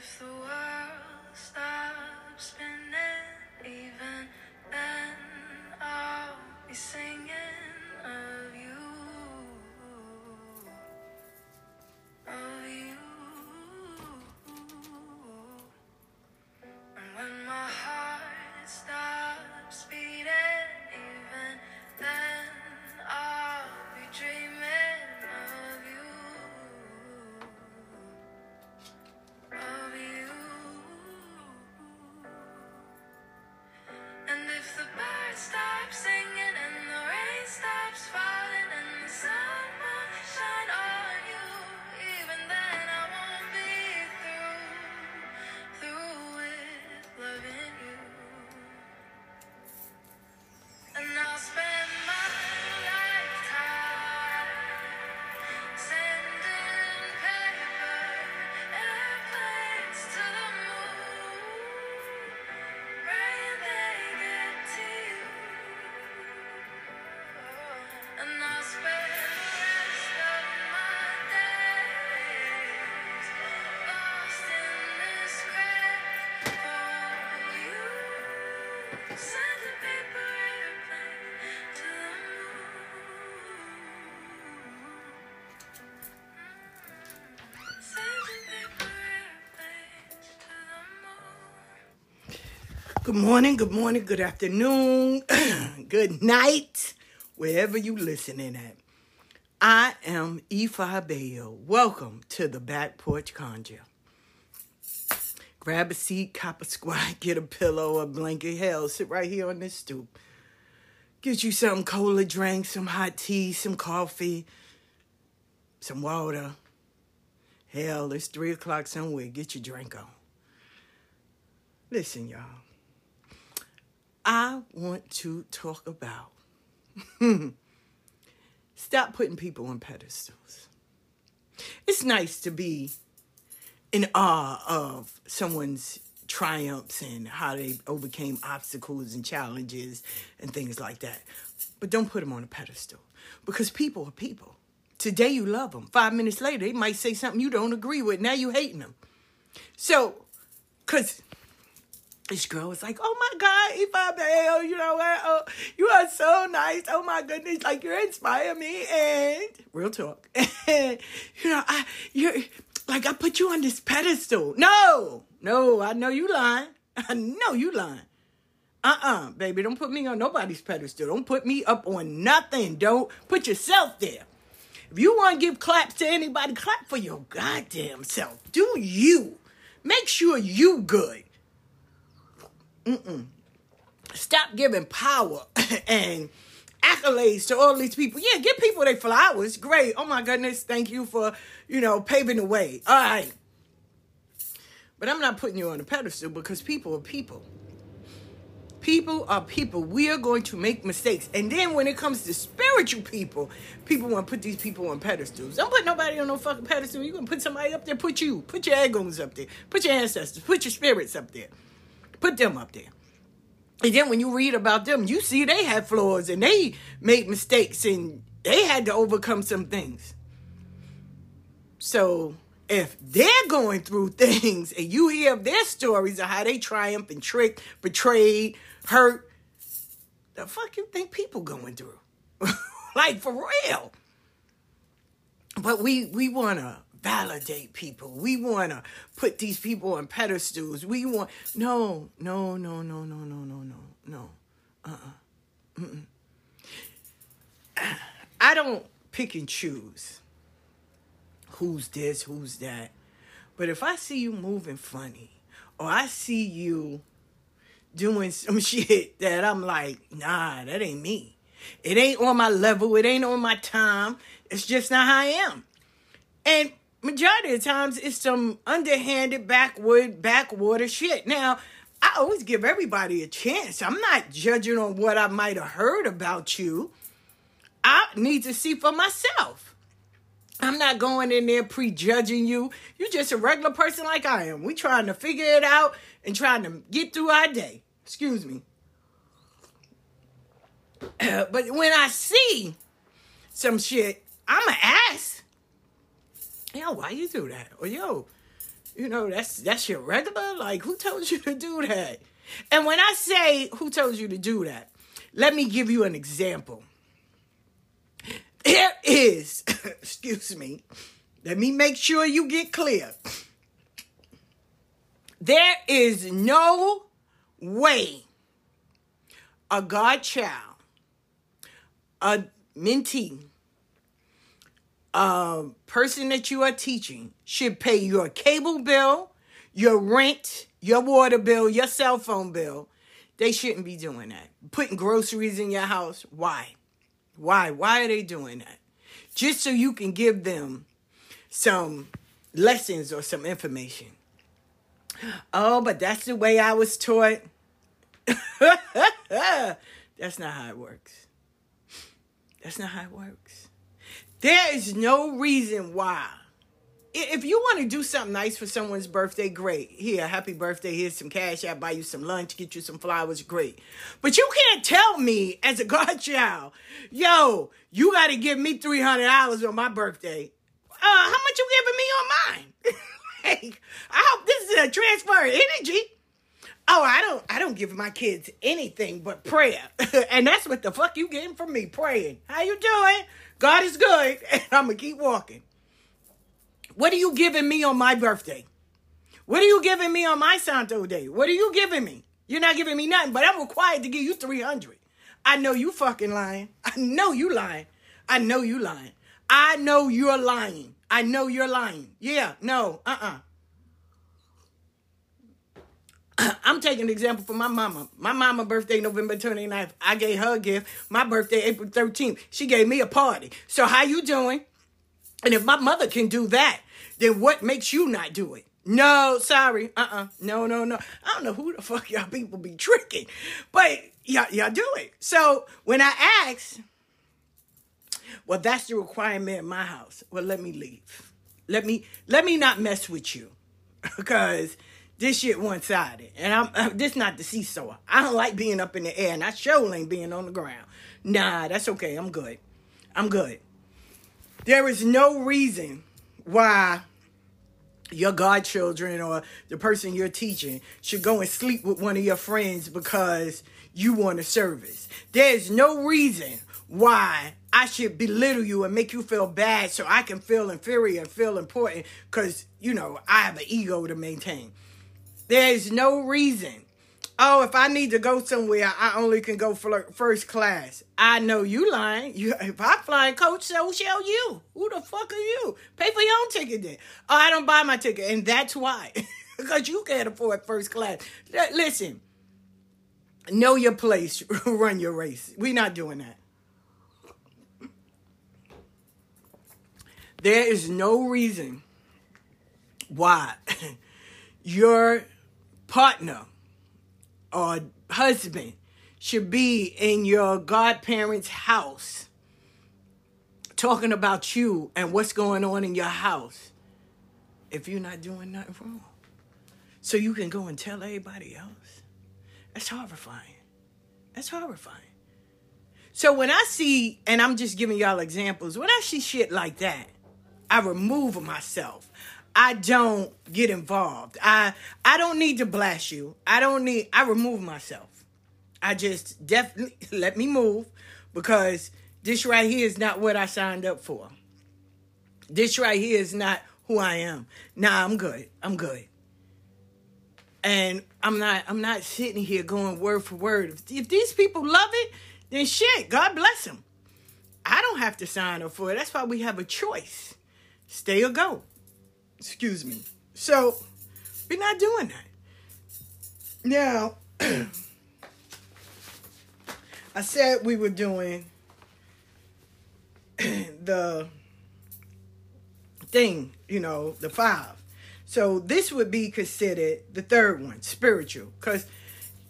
if the world Good morning, good morning, good afternoon, good night, wherever you listening at. I am Efi Bayo. Welcome to the Back Porch Conjure. Grab a seat, cop a squat, get a pillow, a blanket. Hell, sit right here on this stoop. Get you some cola drink, some hot tea, some coffee, some water. Hell, it's three o'clock somewhere. Get your drink on. Listen, y'all. I want to talk about stop putting people on pedestals. It's nice to be in awe of someone's triumphs and how they overcame obstacles and challenges and things like that. But don't put them on a pedestal because people are people. Today you love them. Five minutes later, they might say something you don't agree with. Now you hating them. So, because this girl was like, "Oh my God, Ifa Bayo, you know what? Oh, you are so nice. Oh my goodness, like you inspire me." And real talk, you know, I you like I put you on this pedestal. No, no, I know you lying. I know you lying. Uh-uh, baby, don't put me on nobody's pedestal. Don't put me up on nothing. Don't put yourself there. If you want to give claps to anybody, clap for your goddamn self. Do you? Make sure you good. Stop giving power and accolades to all these people. Yeah, give people their flowers. Great. Oh my goodness. Thank you for, you know, paving the way. All right. But I'm not putting you on a pedestal because people are people. People are people. We are going to make mistakes. And then when it comes to spiritual people, people want to put these people on pedestals. Don't put nobody on no fucking pedestal. You're going to put somebody up there. Put you. Put your egos up there. Put your ancestors. Put your spirits up there. Put them up there. And then when you read about them, you see they had flaws and they made mistakes and they had to overcome some things. So if they're going through things and you hear their stories of how they triumph and tricked, betrayed, hurt, the fuck you think people going through? like for real. But we we wanna validate people. We wanna put these people on pedestals. We want no, no, no, no, no, no, no, no, no. Uh-uh. Mm-mm. I don't pick and choose who's this, who's that. But if I see you moving funny, or I see you doing some shit that I'm like, nah, that ain't me. It ain't on my level. It ain't on my time. It's just not how I am. And majority of times, it's some underhanded, backward, backwater shit. Now, I always give everybody a chance. I'm not judging on what I might have heard about you. I need to see for myself. I'm not going in there prejudging you. You're just a regular person like I am. We trying to figure it out and trying to get through our day. Excuse me. but when I see some shit, I'ma ask. Yo, why you do that? Or yo, You know, that's that's your regular. Like, who told you to do that? And when I say who told you to do that, let me give you an example. There is, excuse me, let me make sure you get clear. There is no way a godchild, a mentee, a person that you are teaching should pay your cable bill, your rent, your water bill, your cell phone bill. They shouldn't be doing that. Putting groceries in your house. Why? Why? Why are they doing that? Just so you can give them some lessons or some information. Oh, but that's the way I was taught. that's not how it works. That's not how it works. There is no reason why. If you want to do something nice for someone's birthday, great. Here, happy birthday. Here's some cash. I'll buy you some lunch, get you some flowers, great. But you can't tell me as a godchild, yo, you got to give me $300 on my birthday. Uh, how much you giving me on mine? like, I hope this is a transfer of energy. Oh, I don't I don't give my kids anything but prayer. and that's what the fuck you getting from me, praying. How you doing? God is good, and I'm gonna keep walking. What are you giving me on my birthday? What are you giving me on my Santo Day? What are you giving me? You're not giving me nothing, but I'm required to give you 300. I know you fucking lying. I know you lying. I know you lying. I know you're lying. I know you're lying. Yeah, no, uh-uh. I'm taking an example from my mama. My mama birthday November 29th. I gave her a gift. My birthday April 13th. She gave me a party. So how you doing? And if my mother can do that, then what makes you not do it? No, sorry. Uh-uh. No, no, no. I don't know who the fuck y'all people be tricking. But y'all, y'all do it. So when I ask, well, that's the requirement in my house. Well, let me leave. Let me let me not mess with you. Because this shit one sided. And I'm uh, this not the seesaw. I don't like being up in the air, and I sure ain't being on the ground. Nah, that's okay. I'm good. I'm good. There is no reason why your godchildren or the person you're teaching should go and sleep with one of your friends because you want a service. There's no reason why I should belittle you and make you feel bad so I can feel inferior and feel important because, you know, I have an ego to maintain. There is no reason. Oh, if I need to go somewhere, I only can go first class. I know you lying. You, if I flying coach, so shall you. Who the fuck are you? Pay for your own ticket then. Oh, I don't buy my ticket, and that's why. because you can't afford first class. Listen, know your place, run your race. We're not doing that. There is no reason why your partner or husband should be in your godparents' house talking about you and what's going on in your house if you're not doing nothing wrong. So you can go and tell everybody else. That's horrifying. That's horrifying. So when I see, and I'm just giving y'all examples, when I see shit like that, I remove myself. I don't get involved. I I don't need to blast you. I don't need I remove myself. I just definitely let me move because this right here is not what I signed up for. This right here is not who I am. Nah, I'm good. I'm good. And I'm not I'm not sitting here going word for word. If, if these people love it, then shit, God bless them. I don't have to sign up for it. That's why we have a choice. Stay or go. Excuse me. So, we're not doing that. Now, I said we were doing the thing, you know, the five. So this would be considered the third one, spiritual, because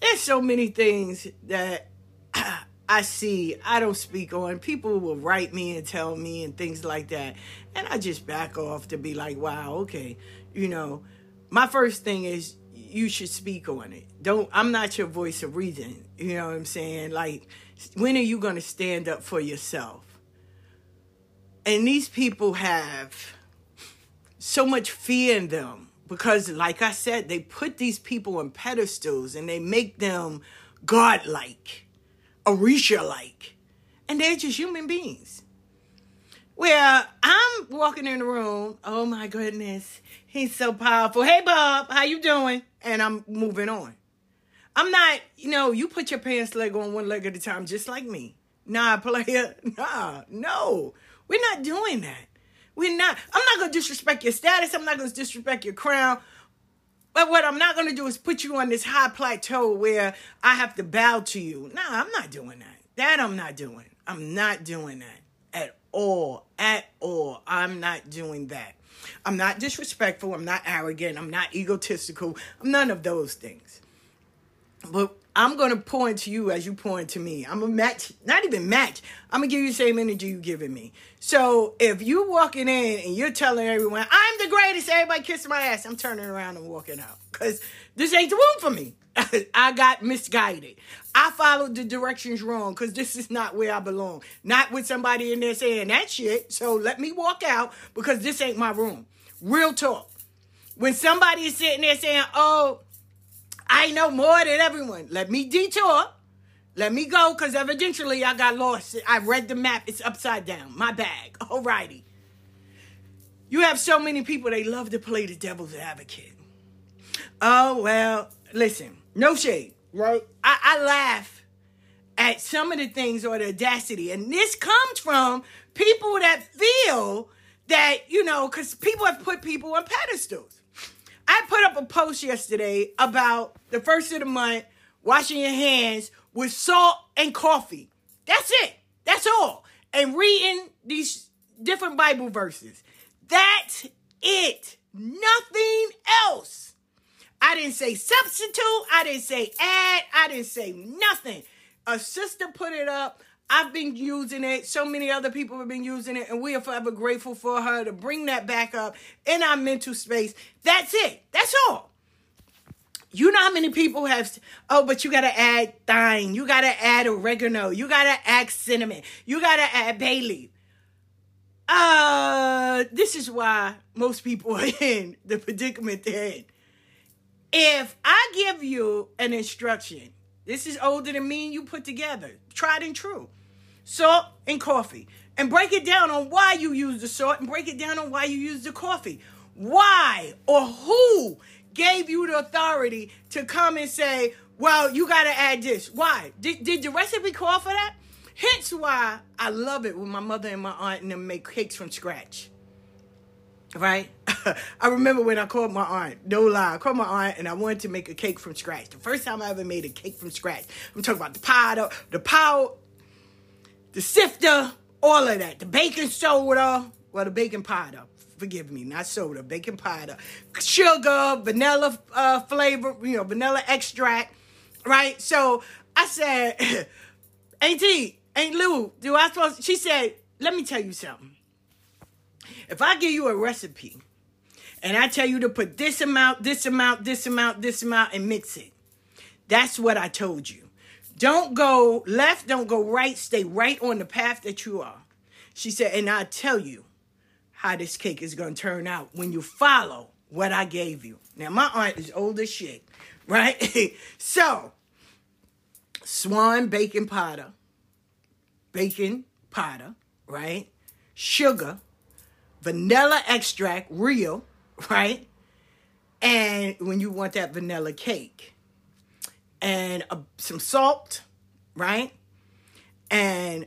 there's so many things that I see I don't speak on. People will write me and tell me and things like that. And I just back off to be like, wow, okay. You know, my first thing is you should speak on it. Don't I'm not your voice of reason. You know what I'm saying? Like when are you going to stand up for yourself? And these people have so much fear in them because, like I said, they put these people on pedestals and they make them godlike, Orisha like, and they're just human beings. Well, I'm walking in the room, oh my goodness, he's so powerful. Hey Bob, how you doing? And I'm moving on. I'm not, you know, you put your pants leg on one leg at a time, just like me. Nah, player. Nah, no. We're not doing that. We're not. I'm not to disrespect your status. I'm not to disrespect your crown. But what I'm not going to do is put you on this high plateau where I have to bow to you. Nah, I'm not doing that. That I'm not doing. I'm not doing that at all. At all. I'm not doing that. I'm not disrespectful. I'm not arrogant. I'm not egotistical. I'm none of those things. But I'm gonna point to you as you point to me. I'm a match, not even match. I'm gonna give you the same energy you giving me. So if you walking in and you're telling everyone I'm the greatest, everybody kissing my ass, I'm turning around and walking out because this ain't the room for me. I got misguided. I followed the directions wrong because this is not where I belong. Not with somebody in there saying that shit. So let me walk out because this ain't my room. Real talk. When somebody is sitting there saying, "Oh," I know more than everyone. Let me detour. Let me go because evidently I got lost. I read the map. It's upside down. My bag. Alrighty. You have so many people, they love to play the devil's advocate. Oh, well, listen, no shade, right? I, I laugh at some of the things or the audacity. And this comes from people that feel that, you know, because people have put people on pedestals. I put up a post yesterday about the first of the month washing your hands with salt and coffee. That's it. That's all. And reading these different Bible verses. That's it. Nothing else. I didn't say substitute. I didn't say add. I didn't say nothing. A sister put it up. I've been using it. So many other people have been using it, and we are forever grateful for her to bring that back up in our mental space. That's it. That's all. You know how many people have, oh, but you got to add thyme. You got to add oregano. You got to add cinnamon. You got to add bay leaf. Uh, this is why most people are in the predicament they're in. If I give you an instruction, this is older than me and you put together, tried and true salt, and coffee. And break it down on why you use the salt and break it down on why you use the coffee. Why or who gave you the authority to come and say, well, you got to add this? Why? Did, did the recipe call for that? Hence why I love it when my mother and my aunt and them make cakes from scratch. Right? I remember when I called my aunt, no lie, I called my aunt and I wanted to make a cake from scratch. The first time I ever made a cake from scratch. I'm talking about the powder, the powder, the sifter, all of that, the baking soda, well, the baking powder. Forgive me, not soda, baking powder, sugar, vanilla uh, flavor, you know, vanilla extract, right? So I said, Ain't Auntie, Aunt Lou, do I supposed? She said, let me tell you something. If I give you a recipe and I tell you to put this amount, this amount, this amount, this amount, and mix it, that's what I told you. Don't go left, don't go right, stay right on the path that you are. She said, and I tell you how this cake is to turn out when you follow what I gave you. Now, my aunt is old as shit, right? so, swan baking powder, baking powder, right? Sugar, vanilla extract, real, right? And when you want that vanilla cake, and some salt, right? And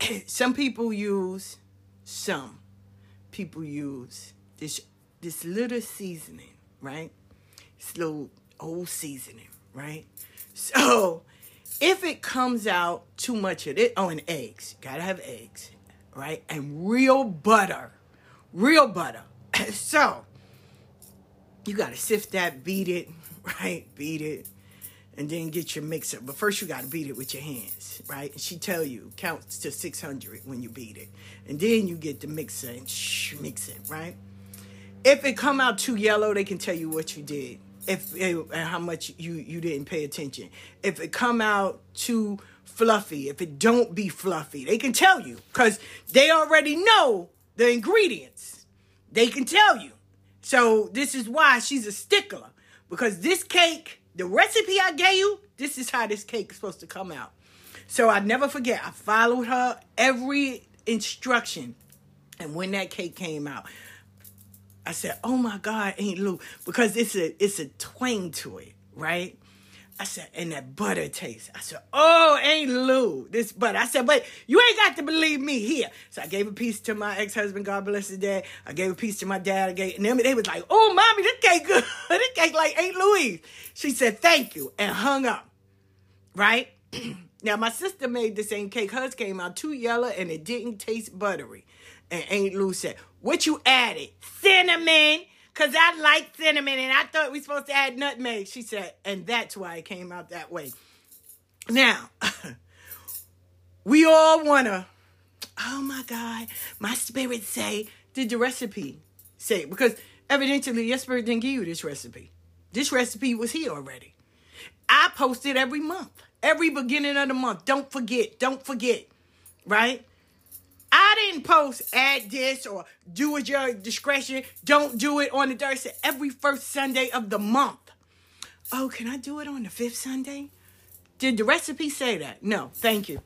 some people use some people use this this little seasoning, right? This little old seasoning, right? So if it comes out too much of it, oh, and eggs, gotta have eggs, right? And real butter, real butter. so you gotta sift that, beat it, right? Beat it and then get your mixer. But first you got to beat it with your hands, right? And she tell you counts to 600 when you beat it. And then you get the mixer and mix it, right? If it come out too yellow, they can tell you what you did. If eh, and how much you you didn't pay attention. If it come out too fluffy, if it don't be fluffy, they can tell you cuz they already know the ingredients. They can tell you. So this is why she's a stickler because this cake, the recipe I gave you, this is how this cake is supposed to come out. So I never forget. I followed her every instruction, and when that cake came out, I said, "Oh my God, Aunt Lou," because it's a it's a twang to it, right? I said, and that butter taste. I said, oh, ain't Lou, this butter. I said, but you ain't got to believe me here. So I gave a piece to my ex-husband, God bless his dad. I gave a piece to my dad. I gave, and them, they was like, oh, mommy, this cake good. this cake like ain't Louise. She said, thank you, and hung up, right? now, my sister made the same cake. Hers came out too yellow, and it didn't taste buttery. And Aunt Lou said, what you added? Cinnamon because I like cinnamon and I thought we supposed to add nutmeg. She said, and that's why it came out that way. Now, we all want to, oh my God, my spirit say, did the recipe say? Because evidently your spirit didn't give you this recipe. This recipe was here already. I post it every month, every beginning of the month. Don't forget, don't forget, right? I didn't post add this or do it your discretion. Don't do it on the Thursday. Every first Sunday of the month. Oh, can I do it on the fifth Sunday? Did the recipe say that? No, thank you.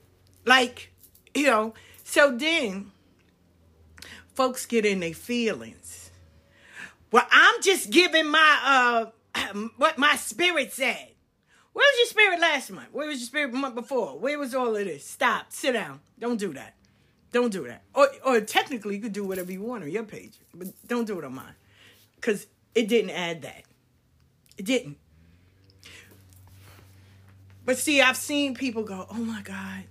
Like, you know, so then folks get in their feelings. Well, I'm just giving my uh what my spirit said. Where was your spirit last month? Where was your spirit month before? Where was all of this? Stop. Sit down. Don't do that. Don't do that. Or, or technically, you could do whatever you want on your page, but don't do it on mine. Because it didn't add that. It didn't. But see, I've seen people go, oh my God,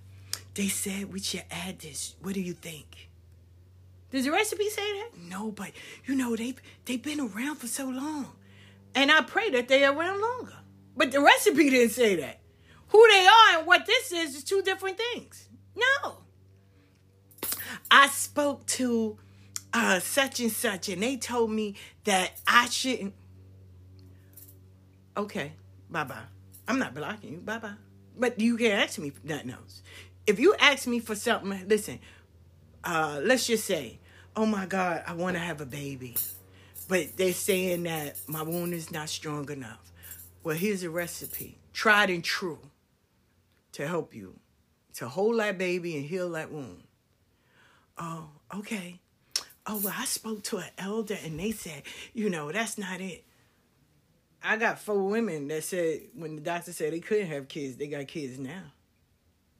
they said we should add this. What do you think? Does the recipe say that? No, but you know, they, they've been around for so long. And I pray that they are around longer. But the recipe didn't say that. Who they are and what this is is two different things. No. I spoke to uh, such and such, and they told me that I shouldn't. Okay, bye bye. I'm not blocking you. Bye bye. But you can ask me nothing else. If you ask me for something, listen. Uh, let's just say, oh my God, I want to have a baby, but they're saying that my wound is not strong enough. Well, here's a recipe, tried and true, to help you to hold that baby and heal that wound. Oh, okay. Oh, well, I spoke to an elder and they said, you know, that's not it. I got four women that said when the doctor said they couldn't have kids, they got kids now.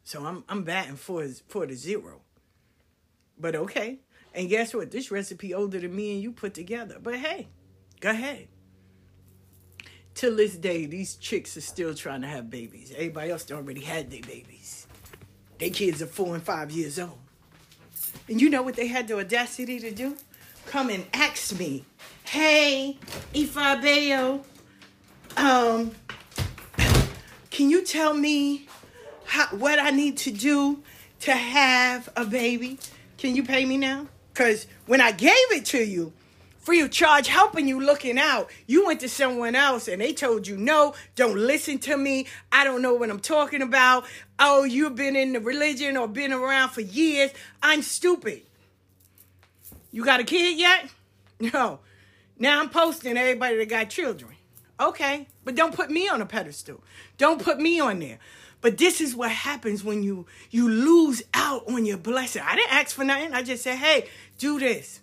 So I'm I'm batting for for the zero. But okay. And guess what? This recipe older than me and you put together. But hey, go ahead. Till this day, these chicks are still trying to have babies. Everybody else already had their babies. Their kids are four and five years old. And you know what they had the audacity to do? Come and ask me, hey, Ifabeo, um, can you tell me how, what I need to do to have a baby? Can you pay me now? Because when I gave it to you, free of charge, helping you, looking out, you went to someone else and they told you, no, don't listen to me. I don't know what I'm talking about. Oh, you've been in the religion or been around for years. I'm stupid. You got a kid yet? No. Now I'm posting everybody that got children. Okay, but don't put me on a pedestal. Don't put me on there. But this is what happens when you you lose out on your blessing. I didn't ask for nothing. I just said, hey, do this.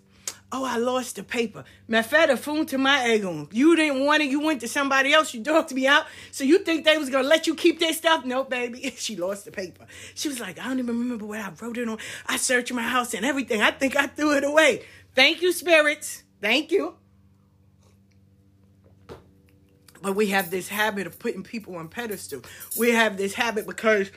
Oh, I lost the paper. Mafetta phone to my ego. You didn't want it. You went to somebody else. You dogged me out. So you think they was gonna let you keep their stuff? No, baby. She lost the paper. She was like, I don't even remember what I wrote it on. I searched my house and everything. I think I threw it away. Thank you, spirits. Thank you. But we have this habit of putting people on pedestal. We have this habit because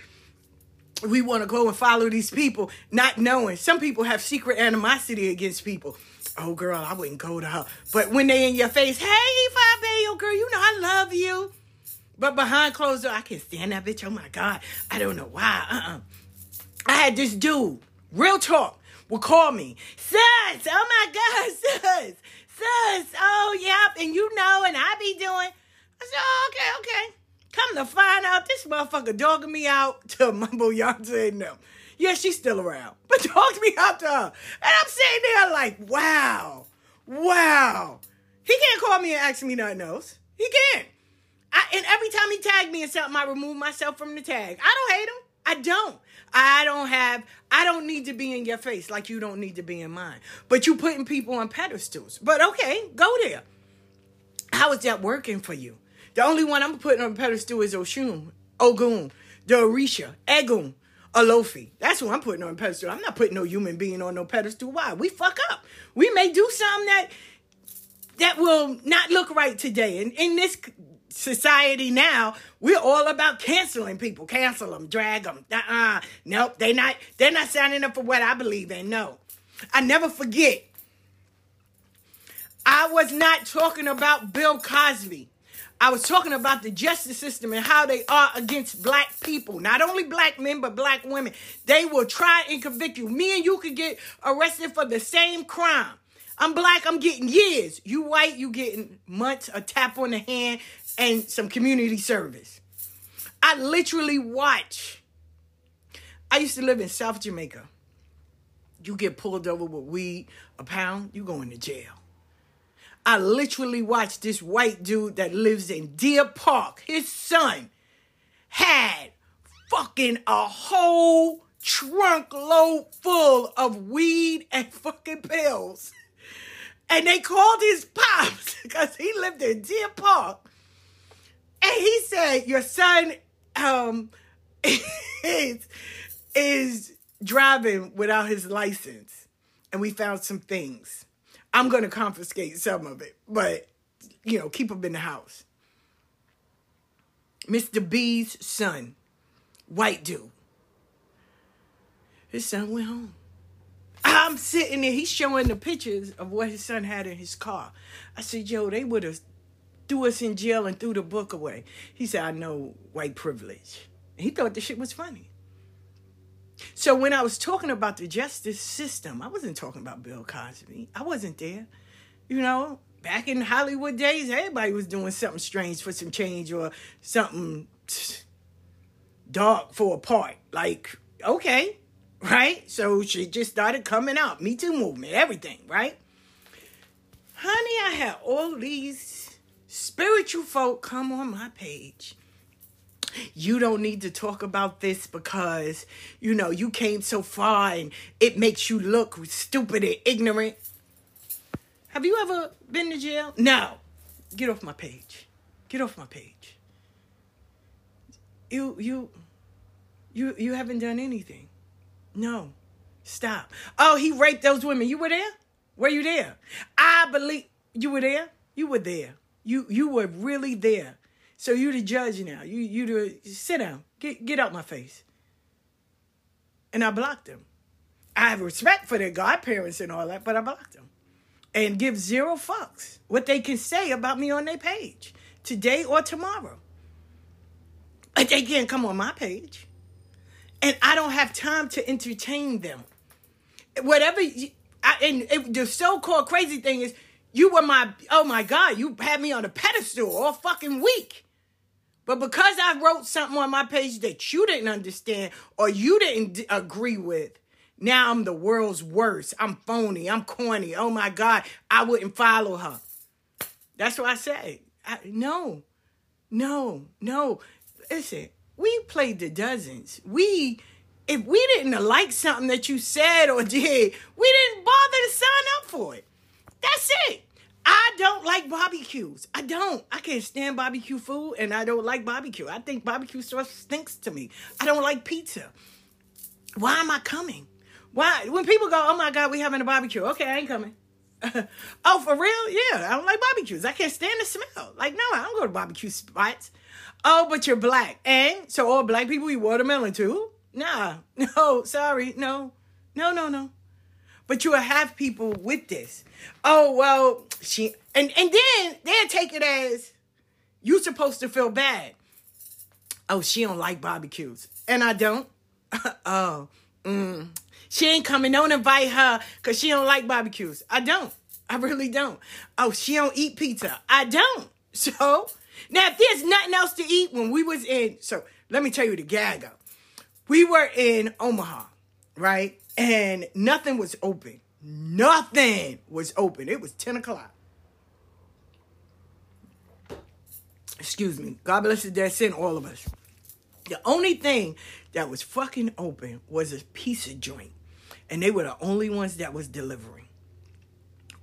we want to go and follow these people, not knowing. Some people have secret animosity against people. Oh, girl, I wouldn't go to her. But when they in your face, hey, Fabio, girl, you know I love you. But behind closed door, I can stand that bitch. Oh my God. I don't know why. Uh-uh. I had this dude, real talk, would call me, sis, oh my God, sis, sis, oh, yep, and you know, and I be doing. I said, oh, okay, okay. Come to find out, this motherfucker dogging me out to Mumbo Yonce and them. Yeah, she's still around, but dogged me out to her. And I'm sitting there like, wow, wow. He can't call me and ask me nothing else. He can't. I, and every time he tagged me in something, I remove myself from the tag. I don't hate him. I don't. I don't have, I don't need to be in your face like you don't need to be in mine. But you putting people on pedestals. But okay, go there. How is that working for you? The only one I'm putting on pedestal is Oshun, Ogun, the Orisha, Egun, Olofi. That's who I'm putting on a pedestal. I'm not putting no human being on no pedestal. Why? We fuck up. We may do something that that will not look right today. And in this society now, we're all about canceling people. Cancel them, drag them. Uh-uh. Nope, they not they're not signing up for what I believe in. No. I never forget. I was not talking about Bill Cosby. I was talking about the justice system and how they are against black people. Not only black men, but black women. They will try and convict you. Me and you could get arrested for the same crime. I'm black, I'm getting years. You white, you getting months, a tap on the hand, and some community service. I literally watch. I used to live in South Jamaica. You get pulled over with weed, a pound, you going to jail. I literally watched this white dude that lives in Deer Park. His son had fucking a whole trunk load full of weed and fucking pills. And they called his pops because he lived in Deer Park. And he said, Your son um, is, is driving without his license. And we found some things. I'm going to confiscate some of it, but, you know, keep them in the house. Mr. B's son, white dude. His son went home. I'm sitting there, he's showing the pictures of what his son had in his car. I said, Yo, they would have threw us in jail and threw the book away. He said, I know white privilege. He thought the shit was funny. So when I was talking about the justice system, I wasn't talking about Bill Cosby. I wasn't there. You know, back in Hollywood days, everybody was doing something strange for some change or something dark for a part. Like, okay, right? So she just started coming out. Me Too movement, everything, right? Honey, I had all these spiritual folk come on my page. You don't need to talk about this because, you know, you came so far and it makes you look stupid and ignorant. Have you ever been to jail? No. Get off my page. Get off my page. You you you you haven't done anything. No. Stop. Oh, he raped those women. You were there? Were you there? I believe you were there. You were there. You you were really there. So you the judge now. You you the sit down. Get get out my face. And I blocked them. I have respect for their godparents and all that, but I blocked them. And give zero fucks what they can say about me on their page today or tomorrow. But they can't come on my page. And I don't have time to entertain them. Whatever, you, I, and it, the so-called crazy thing is, you were my, oh my God, you had me on a pedestal all fucking week. But because I wrote something on my page that you didn't understand or you didn't d- agree with, now I'm the world's worst. I'm phony. I'm corny. Oh my God, I wouldn't follow her. That's what I say. I, no, no, no. Listen, we played the dozens. We, if we didn't like something that you said or did, we didn't bother to sign up for it. That's it. I don't like barbecues. I don't. I can't stand barbecue food and I don't like barbecue. I think barbecue sauce stinks to me. I don't like pizza. Why am I coming? Why? When people go, oh my God, we having a barbecue. Okay, I ain't coming. oh, for real? Yeah, I don't like barbecues. I can't stand the smell. Like, no, I don't go to barbecue spots. Oh, but you're black. And so all black people eat watermelon too? Nah, no, sorry, no, no, no, no. But you will have people with this. Oh, well, she, and, and then they'll take it as you supposed to feel bad. Oh, she don't like barbecues. And I don't. oh, mm. She ain't coming. Don't invite her because she don't like barbecues. I don't. I really don't. Oh, she don't eat pizza. I don't. So now, if there's nothing else to eat, when we was in, so let me tell you the gag up. We were in Omaha, right? And nothing was open. Nothing was open. It was 10 o'clock. Excuse me, God bless the dead sin, all of us. The only thing that was fucking open was a pizza joint. And they were the only ones that was delivering.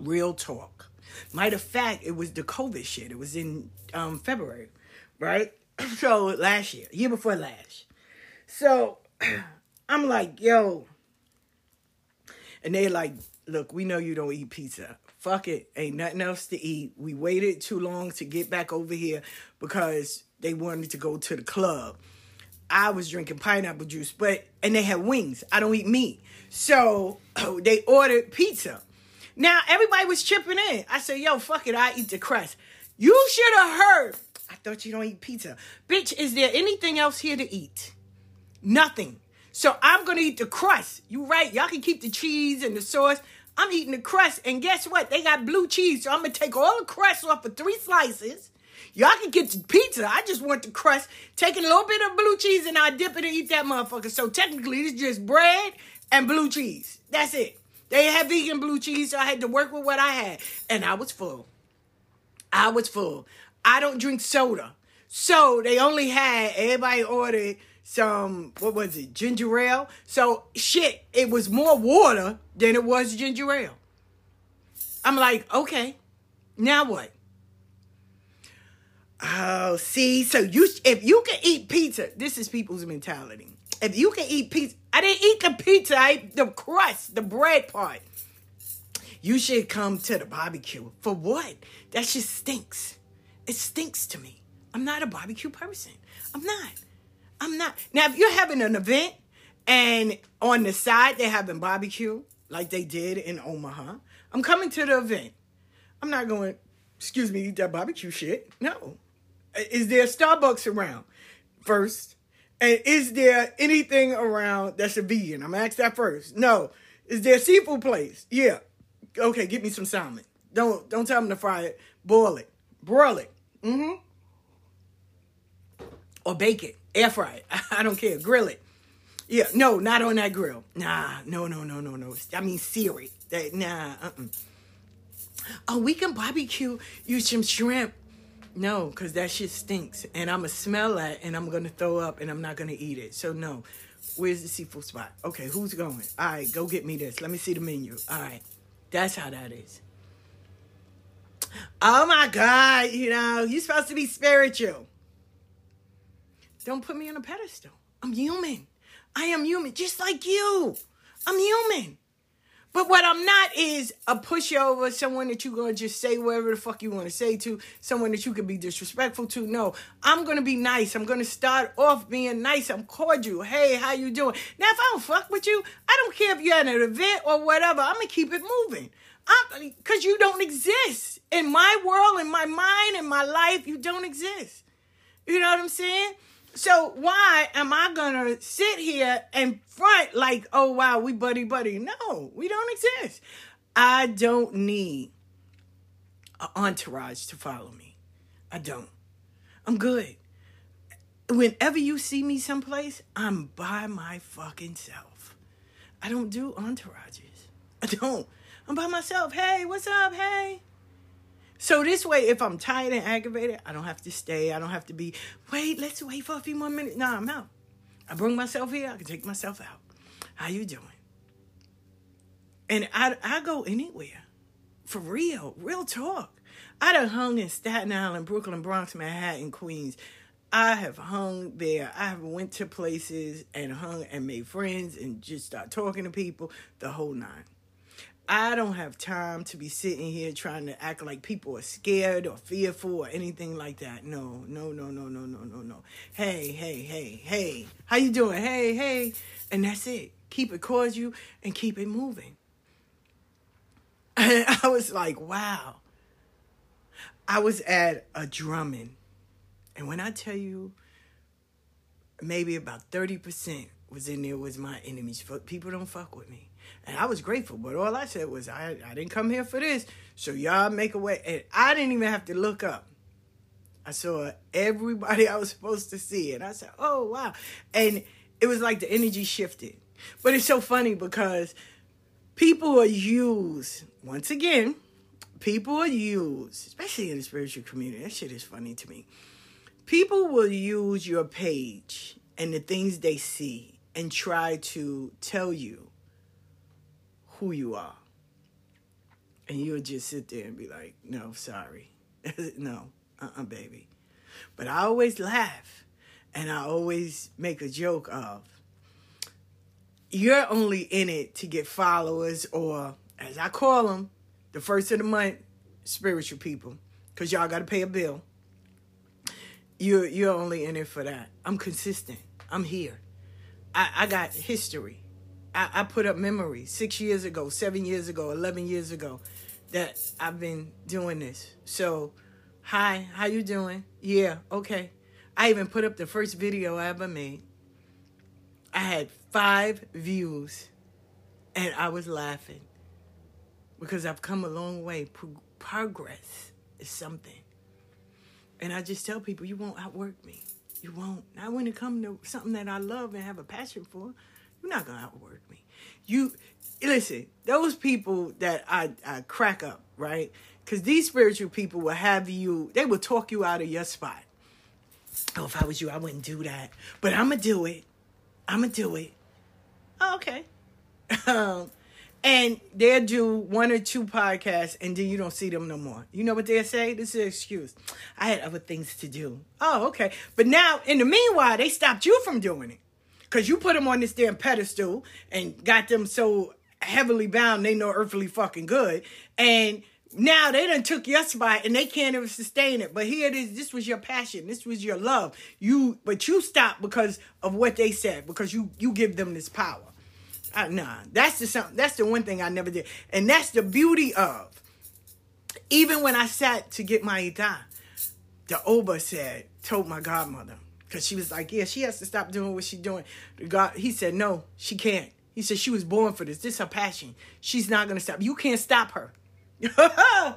Real talk. Matter of fact, it was the COVID shit. It was in um, February, right? So last year, year before last. So I'm like, yo. And they like, look, we know you don't eat pizza. Fuck it. Ain't nothing else to eat. We waited too long to get back over here because they wanted to go to the club. I was drinking pineapple juice, but and they had wings. I don't eat meat. So they ordered pizza. Now everybody was chipping in. I said, yo, fuck it, I eat the crust. You should have heard. I thought you don't eat pizza. Bitch, is there anything else here to eat? Nothing. So I'm gonna eat the crust. You right, y'all can keep the cheese and the sauce. I'm eating the crust, and guess what? They got blue cheese, so I'm gonna take all the crust off of three slices. Y'all can get the pizza. I just want the crust. Taking a little bit of blue cheese and I dip it and eat that motherfucker. So technically, it's just bread and blue cheese. That's it. They had vegan blue cheese, so I had to work with what I had. And I was full. I was full. I don't drink soda. So they only had, everybody ordered some, what was it, ginger ale. So shit, it was more water than it was ginger ale. I'm like, okay, now what? Oh, see, so you if you can eat pizza, this is people's mentality. If you can eat pizza, I didn't eat the pizza, I ate the crust, the bread part. You should come to the barbecue. For what? That just stinks. It stinks to me. I'm not a barbecue person. I'm not. I'm not. Now, if you're having an event and on the side they're having barbecue, like they did in Omaha, I'm coming to the event. I'm not going, excuse me, eat that barbecue shit. No. Is there Starbucks around? First. And is there anything around that's a vegan? I'm gonna ask that first. No. Is there a seafood place? Yeah. Okay, get me some salmon. Don't don't tell them to fry it. Boil it. Broil it. Mm-hmm. Or bake it. Air fry it. I don't care. Grill it. Yeah, no, not on that grill. Nah, no, no, no, no, no. I mean, Siri. That, nah, uh-uh. Oh, we can barbecue you some shrimp. No, because that shit stinks. And I'm going to smell that and I'm going to throw up and I'm not going to eat it. So, no. Where's the seafood spot? Okay, who's going? All right, go get me this. Let me see the menu. All right. That's how that is. Oh my God, you know, you're supposed to be spiritual. Don't put me on a pedestal. I'm human. I am human, just like you. I'm human. But what I'm not is a pushover, someone that you're gonna just say whatever the fuck you want to say to, someone that you can be disrespectful to. No, I'm gonna be nice. I'm gonna start off being nice. I'm cordial. Hey, how you doing? Now, if I don't fuck with you, I don't care if you're at an event or whatever. I'm gonna keep it moving. I'm because you don't exist in my world, in my mind, in my life. You don't exist. You know what I'm saying? So why am I gonna sit here and front like, oh wow, we buddy buddy? No, we don't exist. I don't need an entourage to follow me. I don't. I'm good. Whenever you see me someplace, I'm by my fucking self. I don't do entourages. I don't. I'm by myself. Hey, what's up? Hey. So this way, if I'm tired and aggravated, I don't have to stay. I don't have to be, wait, let's wait for a few more minutes. No, I'm out. I bring myself here. I can take myself out. How you doing? And I, I go anywhere. For real. Real talk. I done hung in Staten Island, Brooklyn, Bronx, Manhattan, Queens. I have hung there. I have went to places and hung and made friends and just start talking to people, the whole nine. I don't have time to be sitting here trying to act like people are scared or fearful or anything like that. No, no, no, no, no, no, no, no. Hey, hey, hey, hey. How you doing? Hey, hey. And that's it. Keep it cordial and keep it moving. And I was like, wow. I was at a drumming. And when I tell you, maybe about 30% was in there was my enemies. People don't fuck with me. And I was grateful, but all I said was, I, I didn't come here for this. So y'all make a way. And I didn't even have to look up. I saw everybody I was supposed to see. And I said, oh, wow. And it was like the energy shifted. But it's so funny because people are used, once again, people are used, especially in the spiritual community. That shit is funny to me. People will use your page and the things they see and try to tell you who you are. And you'll just sit there and be like, no, sorry. no, uh uh baby. But I always laugh and I always make a joke of, you're only in it to get followers or, as I call them, the first of the month, spiritual people, because y'all got to pay a bill. You're, you're only in it for that. I'm consistent. I'm here. I, I got history. I, I put up memories six years ago, seven years ago, 11 years ago that I've been doing this. So, hi, how you doing? Yeah, okay. I even put up the first video I ever made. I had five views and I was laughing because I've come a long way. Pro- progress is something. And I just tell people, you won't outwork me. You won't. Not when it comes to something that I love and have a passion for. You're not gonna outwork me. You listen. Those people that I I crack up, right? Because these spiritual people will have you. They will talk you out of your spot. Oh, if I was you, I wouldn't do that. But I'm gonna do it. I'm gonna do it. Oh, okay. Um, and they'll do one or two podcasts and then you don't see them no more. You know what they'll say? This is an excuse. I had other things to do. Oh, okay. But now, in the meanwhile, they stopped you from doing it. Because you put them on this damn pedestal and got them so heavily bound they know earthly fucking good. And now they done took your spot and they can't even sustain it. But here it is. This was your passion. This was your love. You, but you stopped because of what they said. Because you you give them this power. Uh, nah, that's the something. That's the one thing I never did, and that's the beauty of. Even when I sat to get my ita, the Oba said, told my godmother, because she was like, yeah, she has to stop doing what she's doing. God, he said, no, she can't. He said she was born for this. This is her passion. She's not gonna stop. You can't stop her.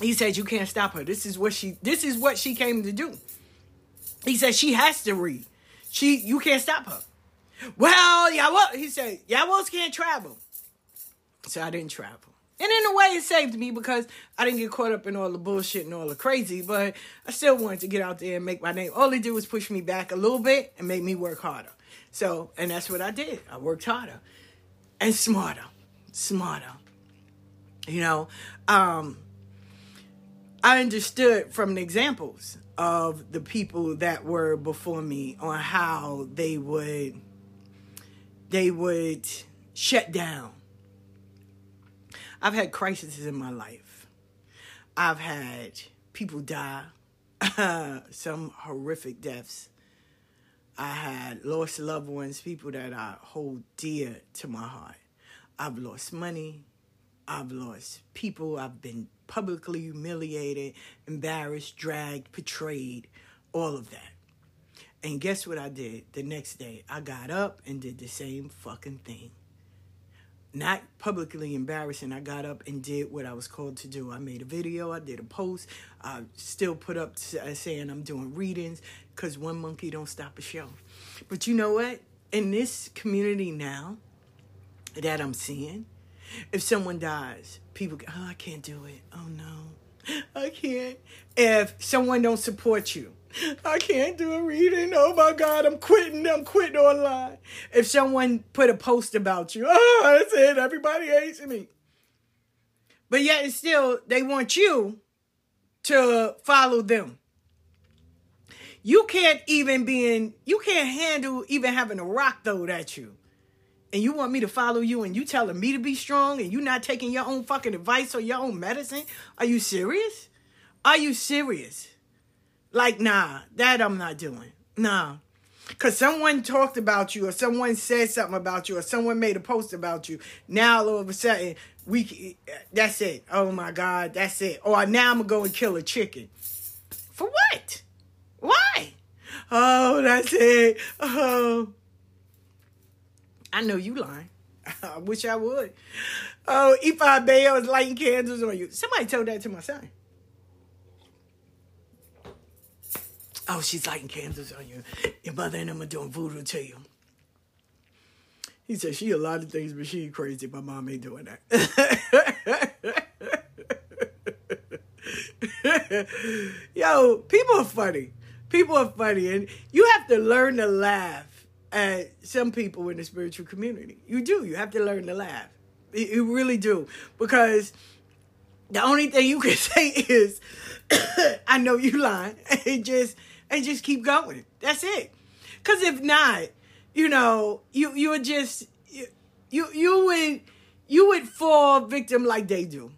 he said you can't stop her. This is what she. This is what she came to do. He said she has to read. She, you can't stop her. Well, yeah, well, he said, y'all can't travel. So I didn't travel. And in a way, it saved me because I didn't get caught up in all the bullshit and all the crazy, but I still wanted to get out there and make my name. All it did was push me back a little bit and make me work harder. So, and that's what I did. I worked harder and smarter, smarter. You know, um, I understood from the examples of the people that were before me on how they would they would shut down. I've had crises in my life. I've had people die, some horrific deaths. I had lost loved ones, people that I hold dear to my heart. I've lost money. I've lost people. I've been publicly humiliated, embarrassed, dragged, betrayed, all of that. And guess what I did the next day? I got up and did the same fucking thing. Not publicly embarrassing. I got up and did what I was called to do. I made a video, I did a post, I still put up uh, saying I'm doing readings because one monkey don't stop a show. But you know what? In this community now that I'm seeing, if someone dies, people go, oh, I can't do it. Oh no, I can't. If someone don't support you, I can't do a reading. Oh my God, I'm quitting. I'm quitting online. If someone put a post about you, oh, that's it. Everybody hates me. But yet, and still, they want you to follow them. You can't even be in, you can't handle even having a rock thrown at you and you want me to follow you and you telling me to be strong and you not taking your own fucking advice or your own medicine? Are you serious? Are you serious? Like, nah, that I'm not doing. Nah. Because someone talked about you or someone said something about you or someone made a post about you. Now, all of a sudden, we that's it. Oh my God, that's it. Or now I'm going to go and kill a chicken. For what? Why? Oh, that's it. Oh. I know you lying. I wish I would. Oh, Ifa Bayo is lighting candles on you. Somebody told that to my son. Oh, she's lighting candles on you. Your mother and them are doing voodoo to you. He said she a lot of things, but she crazy. My mom ain't doing that. Yo, people are funny. People are funny, and you have to learn to laugh at some people in the spiritual community. You do. You have to learn to laugh. You- really do, because the only thing you can say is, "I know you lying," and just and just keep going. That's it. Because if not, you know, you you would just you you, would you would fall victim like they do.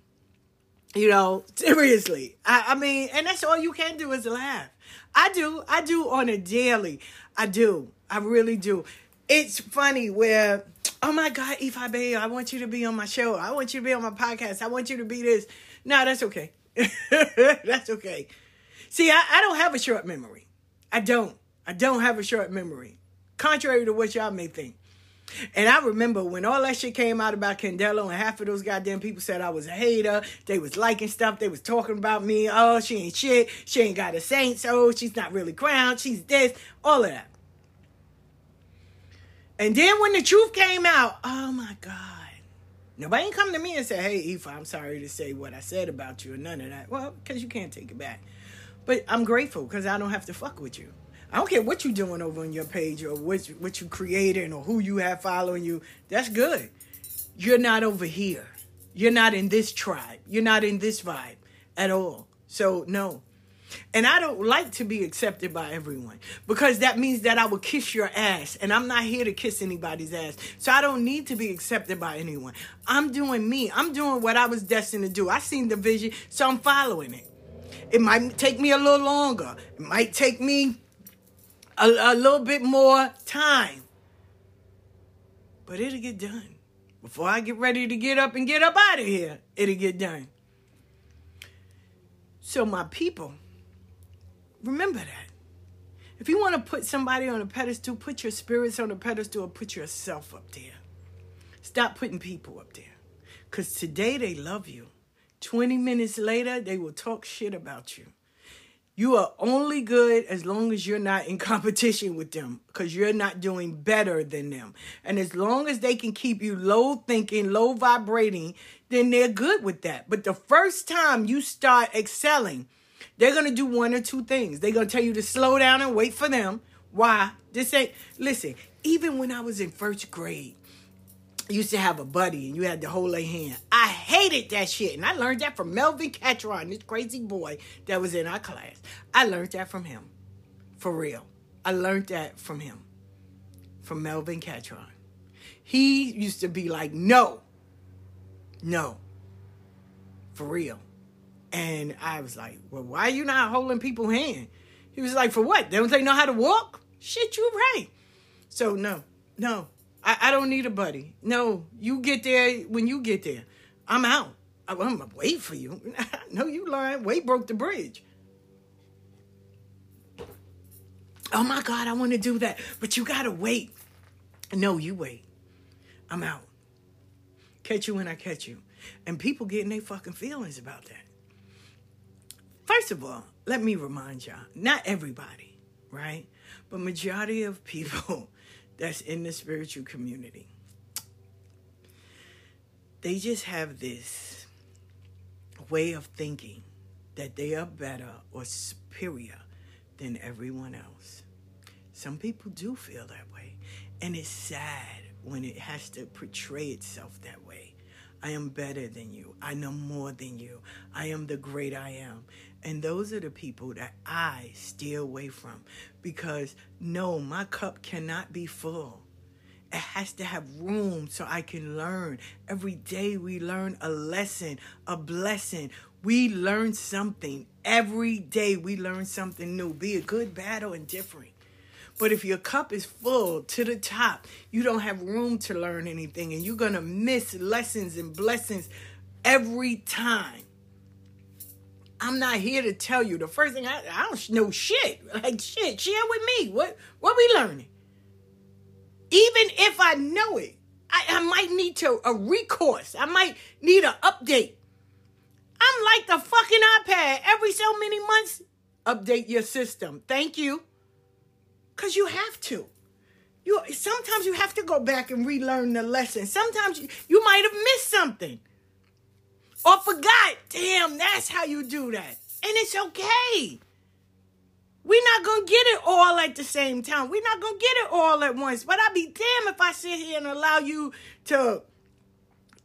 You know, seriously. I, I mean, and that's all you can do is laugh. I do. I do on a daily. I do. I really do. It's funny where, oh my God, Ify Bay, I want you to be on my show. I want you to be on my podcast. I want you to be this. No, that's okay. that's okay. See, I, I don't have a short memory. I don't. I don't have a short memory. Contrary to what y'all may think. And I remember when all that shit came out about Candelo and half of those goddamn people said I was a hater. They was liking stuff. They was talking about me. Oh, she ain't shit. She ain't got a saint. Oh, she's not really crowned. She's this. All of that. And then when the truth came out, oh my God. Nobody come to me and say, hey, Aoife, I'm sorry to say what I said about you or none of that. Well, because you can't take it back. But I'm grateful because I don't have to fuck with you. I don't care what you're doing over on your page or what, what you creating or who you have following you. That's good. You're not over here. You're not in this tribe. You're not in this vibe at all. So, no. And I don't like to be accepted by everyone because that means that I will kiss your ass. And I'm not here to kiss anybody's ass. So I don't need to be accepted by anyone. I'm doing me. I'm doing what I was destined to do. I seen the vision, so I'm following it. It might take me a little longer. It might take me a, a little bit more time. But it'll get done. Before I get ready to get up and get up out of here, it'll get done. So, my people, remember that. If you want to put somebody on a pedestal, put your spirits on a pedestal or put yourself up there. Stop putting people up there. Because today they love you. 20 minutes later, they will talk shit about you. You are only good as long as you're not in competition with them because you're not doing better than them. And as long as they can keep you low thinking, low vibrating, then they're good with that. But the first time you start excelling, they're going to do one or two things. They're going to tell you to slow down and wait for them. Why? This ain't, listen, even when I was in first grade, used to have a buddy and you had to hold a hand. I hated that shit. And I learned that from Melvin Catron, this crazy boy that was in our class. I learned that from him. For real. I learned that from him. From Melvin Catron. He used to be like, no. No. For real. And I was like, well, why are you not holding people's hand? He was like, for what? Don't they know how to walk? Shit, you right. So no, no. I, I don't need a buddy. No, you get there when you get there. I'm out. I, I'm gonna wait for you. no, you lying. Wait broke the bridge. Oh my God, I want to do that. But you gotta wait. No, you wait. I'm out. Catch you when I catch you. And people getting their fucking feelings about that. First of all, let me remind y'all, not everybody, right? But majority of people that's in the spiritual community, they just have this way of thinking that they are better or superior than everyone else. Some people do feel that way. And it's sad when it has to portray itself that way. I am better than you. I know more than you. I am the great I am. And those are the people that I steer away from because no, my cup cannot be full. It has to have room so I can learn. Every day we learn a lesson, a blessing. We learn something. Every day we learn something new, be it good, bad, or indifferent. But if your cup is full to the top, you don't have room to learn anything and you're going to miss lessons and blessings every time. I'm not here to tell you. The first thing I, I don't know shit. Like shit, share with me. What what we learning? Even if I know it, I, I might need to a recourse. I might need an update. I'm like the fucking iPad. Every so many months, update your system. Thank you. Cause you have to. You sometimes you have to go back and relearn the lesson. Sometimes you, you might have missed something. Or forgot. Damn, that's how you do that. And it's okay. We're not gonna get it all at the same time. We're not gonna get it all at once. But I'd be damn if I sit here and allow you to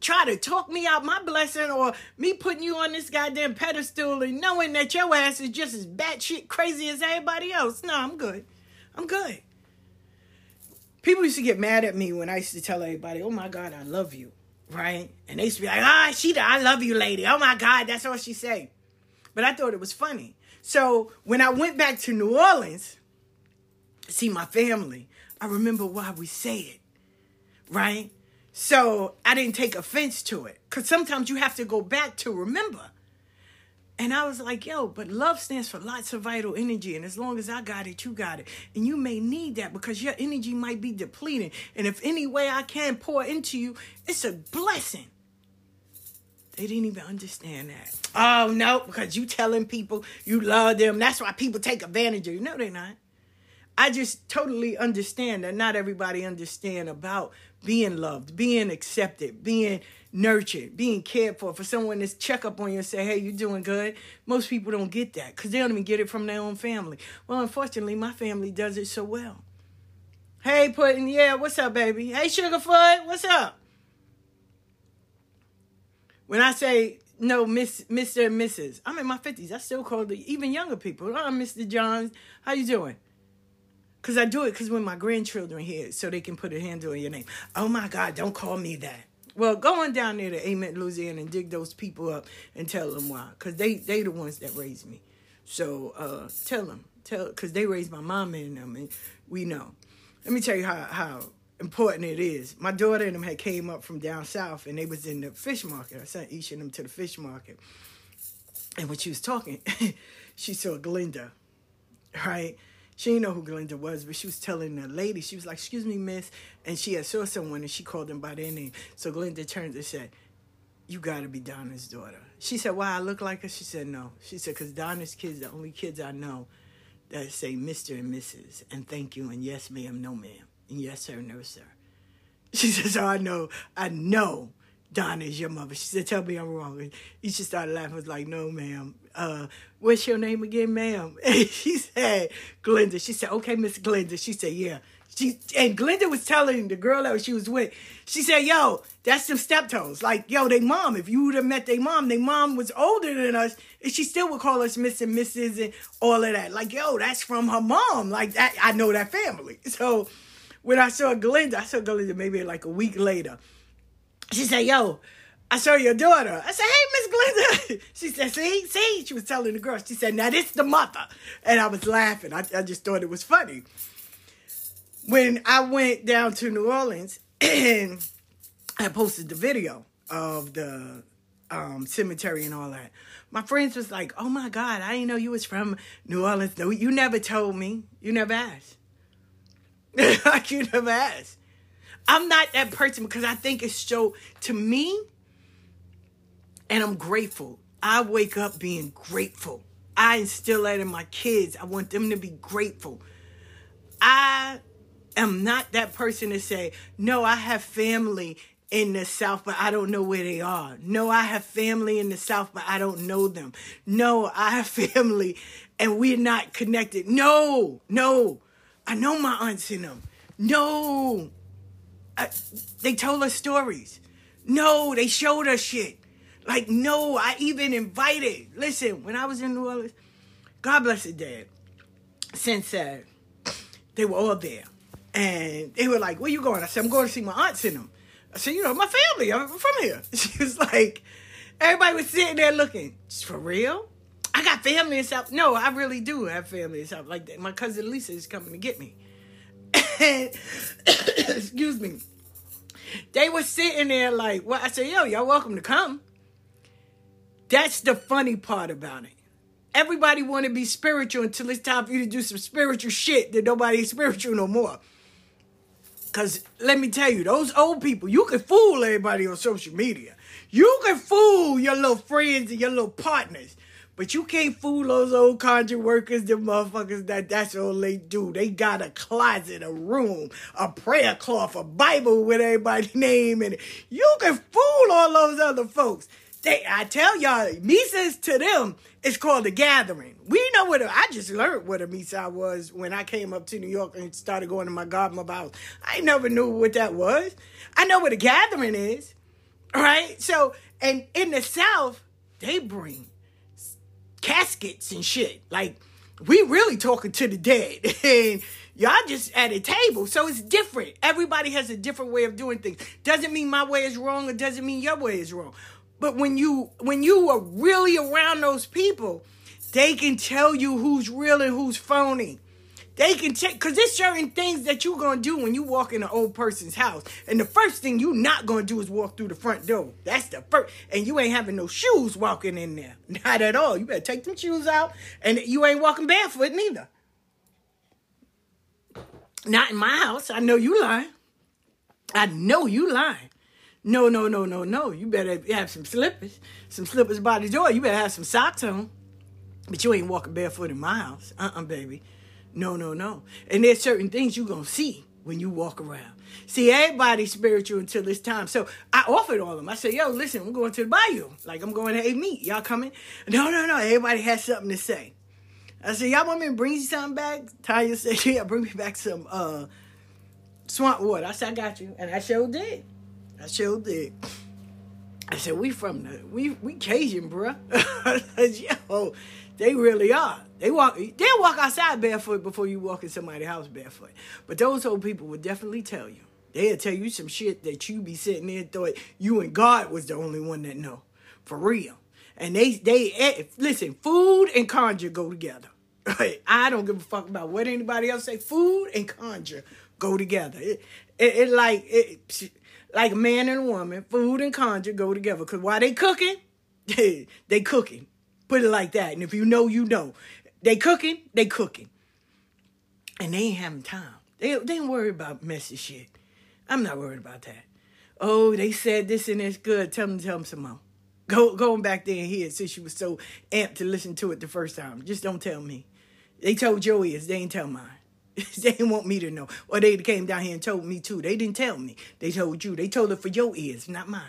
try to talk me out my blessing or me putting you on this goddamn pedestal and knowing that your ass is just as batshit crazy as everybody else. No, I'm good. I'm good. People used to get mad at me when I used to tell everybody, oh my God, I love you. Right? And they used to be like, ah, she, I love you, lady. Oh my God, that's all she say. But I thought it was funny. So when I went back to New Orleans, see my family, I remember why we say it. Right? So I didn't take offense to it. Because sometimes you have to go back to remember. And I was like, yo, but love stands for lots of vital energy. And as long as I got it, you got it. And you may need that because your energy might be depleting. And if any way I can pour into you, it's a blessing. They didn't even understand that. Oh, no, because you telling people you love them. That's why people take advantage of you. No, they're not. I just totally understand that not everybody understand about being loved, being accepted, being nurtured, being cared for. For someone to check up on you and say, "Hey, you're doing good?" Most people don't get that because they don't even get it from their own family. Well, unfortunately, my family does it so well. Hey, Puddin', yeah, what's up, baby? Hey, Sugarfoot, what's up? When I say no, Miss, Mr. and Mrs., I'm in my fifties. I still call the even younger people. Oh, Mr. Johns, how you doing? Cause I do it because when my grandchildren here, so they can put a handle on your name. Oh my God, don't call me that. Well, go on down there to Amen, Louisiana, and dig those people up and tell them why. Cause they they the ones that raised me. So uh, tell them, tell, cause they raised my mom and them, and we know. Let me tell you how how important it is. My daughter and them had came up from down south, and they was in the fish market. I sent each of them to the fish market, and when she was talking, she saw Glinda, right? She didn't know who Glinda was, but she was telling the lady, she was like, excuse me, miss. And she had saw someone and she called them by their name. So Glinda turned and said, you got to be Donna's daughter. She said, why I look like her? She said, no. She said, because Donna's kids, the only kids I know that say Mr. and Mrs. and thank you and yes, ma'am, no, ma'am. And yes, sir, no, sir. She says, oh, I know, I know Donna is your mother. She said, tell me I'm wrong. And he just started laughing. I was like, no, ma'am. Uh, what's your name again, ma'am? And she said, Glinda. She said, okay, Miss Glinda. She said, yeah. She and Glinda was telling the girl that she was with, she said, yo, that's them steptoes. Like, yo, they mom. If you would have met their mom, their mom was older than us, and she still would call us Miss and Mrs. and all of that. Like, yo, that's from her mom. Like that, I know that family. So when I saw Glinda, I saw Glinda maybe like a week later. She said, yo, I saw your daughter. I said, hey, Miss Glinda. She said, see, see? She was telling the girl. She said, now this the mother. And I was laughing. I, I just thought it was funny. When I went down to New Orleans and I posted the video of the um, cemetery and all that, my friends was like, oh my God, I didn't know you was from New Orleans. No, you never told me. You never asked. like you never asked. I'm not that person because I think it's so to me, and I'm grateful. I wake up being grateful. I instill that in my kids. I want them to be grateful. I am not that person to say, no, I have family in the South, but I don't know where they are. No, I have family in the South, but I don't know them. No, I have family and we're not connected. No, no. I know my aunts in them. No, I, they told us stories. No, they showed us shit. Like, no, I even invited. Listen, when I was in New Orleans, God bless his dad, since uh, they were all there. And they were like, where you going? I said, I'm going to see my aunts in them. I said, you know, my family, I'm from here. She was like, everybody was sitting there looking, for real? I got family in South. No, I really do have family in South. Like that. My cousin Lisa is coming to get me. excuse me. They were sitting there like, well, I said, yo, y'all welcome to come. That's the funny part about it. Everybody want to be spiritual until it's time for you to do some spiritual shit that nobody's spiritual no more. Cause let me tell you, those old people, you can fool everybody on social media. You can fool your little friends and your little partners. But you can't fool those old conjure workers, the motherfuckers that that's all they do. They got a closet, a room, a prayer cloth, a Bible with everybody's name in it. You can fool all those other folks. They, I tell y'all, Misas to them is called a gathering. We know what a, I just learned what a Misa was when I came up to New York and started going to my godmother house. I never knew what that was. I know what a gathering is, right? So, and in the South, they bring caskets and shit. Like, we really talking to the dead. And y'all just at a table. So it's different. Everybody has a different way of doing things. Doesn't mean my way is wrong or doesn't mean your way is wrong. But when you when you are really around those people, they can tell you who's real and who's phony. They can check because there's certain things that you're gonna do when you walk in an old person's house. And the first thing you're not gonna do is walk through the front door. That's the first and you ain't having no shoes walking in there. Not at all. You better take them shoes out and you ain't walking barefoot neither. Not in my house. I know you lying. I know you lying. No, no, no, no, no. You better have some slippers, some slippers by the door. You better have some socks on. But you ain't walking barefoot in my house. Uh-uh, baby. No, no, no. And there's certain things you going to see when you walk around. See, everybody's spiritual until this time. So I offered all of them. I said, yo, listen, I'm going to the bayou. Like, I'm going to hey, meet. Y'all coming? No, no, no. Everybody has something to say. I said, y'all want me to bring you something back? Tanya said, yeah, bring me back some uh, swamp water. I said, I got you. And I sure did. I sure did. I said, we from the, we, we Cajun, bruh. Yo, they really are. They walk, they'll walk outside barefoot before you walk in somebody's house barefoot. But those old people would definitely tell you. They'll tell you some shit that you be sitting there thought you and God was the only one that know. For real. And they, they, eh, listen, food and conjure go together. I don't give a fuck about what anybody else say. Food and conjure go together. It, it, it like, it, like a man and woman, food and conjure go together. Cause while they cooking, they cooking. Put it like that. And if you know, you know. They cooking, they cooking. And they ain't having time. They, they ain't worried about messy shit. I'm not worried about that. Oh, they said this and it's good. Tell them, tell them some more. Go going back there and hear it since you was so amped to listen to it the first time. Just don't tell me. They told ears, they ain't tell mine. they didn't want me to know. Or they came down here and told me too. They didn't tell me. They told you. They told it for your ears, not mine.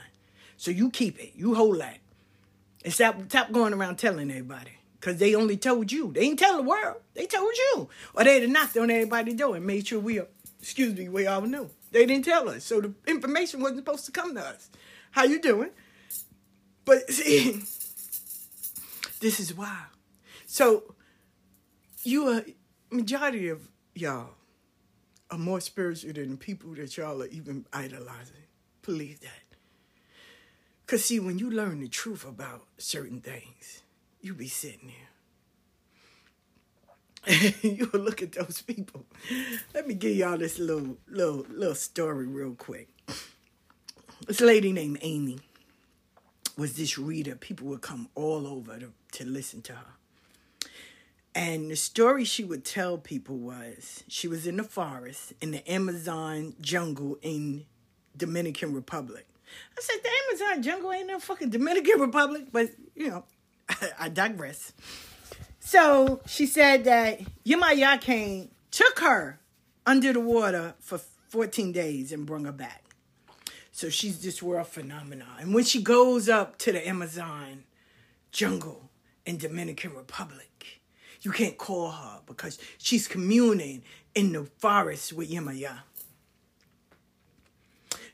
So you keep it. You hold that. And stop, stop going around telling everybody. Because they only told you. They didn't tell the world. They told you. Or they'd have knocked on everybody's door and made sure we, excuse me, we all knew. They didn't tell us. So the information wasn't supposed to come to us. How you doing? But see, this is why. So you are majority of y'all are more spiritual than people that y'all are even idolizing. Believe that. Cause see, when you learn the truth about certain things, you be sitting there. you look at those people. Let me give y'all this little little little story real quick. This lady named Amy was this reader. People would come all over to, to listen to her. And the story she would tell people was she was in the forest in the Amazon jungle in Dominican Republic. I said the Amazon jungle ain't no fucking Dominican Republic, but you know, I digress. So she said that Yemaya came, took her under the water for 14 days and brought her back. So she's this world phenomenon. And when she goes up to the Amazon jungle in Dominican Republic, you can't call her because she's communing in the forest with Yemaya.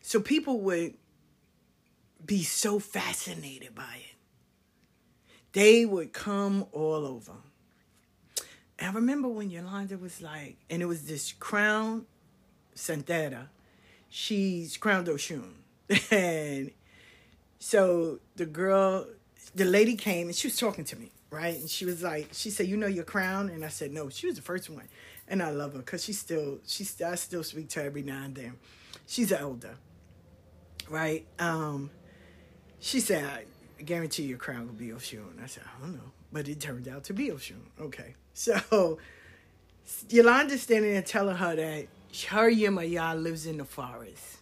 So people would be so fascinated by it. They would come all over. And I remember when Yolanda was like, and it was this crown Santera. She's crown Oshun. And so the girl, the lady came and she was talking to me, right? And she was like, she said, "You know your crown?" And I said, "No." She was the first one, and I love her because she still, she, I still speak to her every now and then. She's elder, right? Um, she said, "I guarantee your crown will be Oshun." I said, "I don't know," but it turned out to be Oshun. Okay, so Yolanda's standing there telling her that her Yemaya lives in the forest.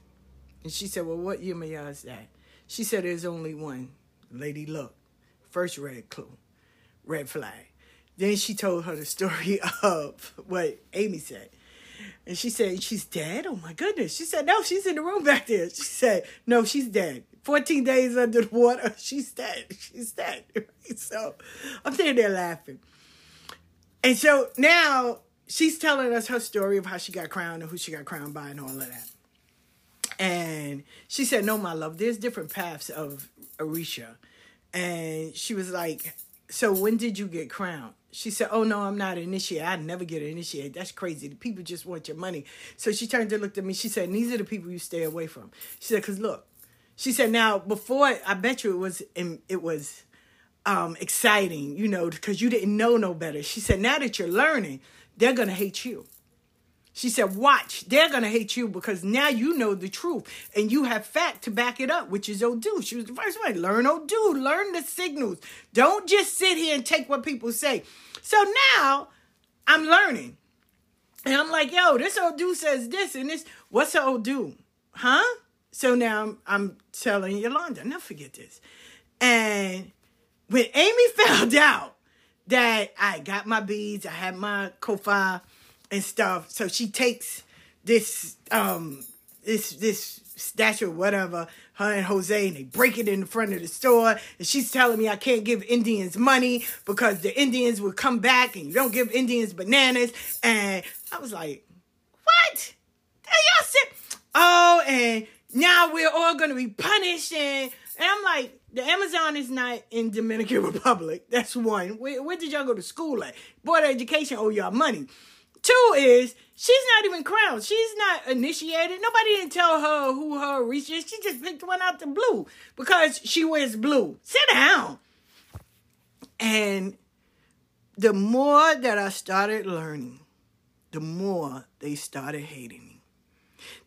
And she said, Well, what Yemaya is that? She said, There's only one. Lady, look. First red clue, red flag. Then she told her the story of what Amy said. And she said, She's dead? Oh my goodness. She said, No, she's in the room back there. She said, No, she's dead. 14 days under the water. She's dead. She's dead. So I'm sitting there laughing. And so now she's telling us her story of how she got crowned and who she got crowned by and all of that. And she said, No, my love, there's different paths of Orisha. And she was like, So when did you get crowned? She said, Oh no, I'm not initiated. I never get initiated. That's crazy. The people just want your money. So she turned and looked at me. She said, These are the people you stay away from. She said, Because look, she said, Now before I bet you it was it was um exciting, you know, because you didn't know no better. She said, Now that you're learning, they're gonna hate you. She said, Watch, they're going to hate you because now you know the truth and you have fact to back it up, which is Odu. She was the first one. Learn Odu, learn the signals. Don't just sit here and take what people say. So now I'm learning. And I'm like, yo, this Odu says this and this. What's an Odu? Huh? So now I'm, I'm telling Yolanda, never forget this. And when Amy found out that I got my beads, I had my kofa and stuff. So she takes this um this this statue or whatever, her and Jose, and they break it in front of the store. And she's telling me I can't give Indians money because the Indians will come back and you don't give Indians bananas. And I was like, what? y'all oh, and now we're all gonna be punished. And, and I'm like, the Amazon is not in Dominican Republic. That's one. Where, where did y'all go to school at? Board of Education owe y'all money. Two is she's not even crowned. She's not initiated. Nobody didn't tell her who her reach is. She just picked one out the blue because she wears blue. Sit down. And the more that I started learning, the more they started hating me.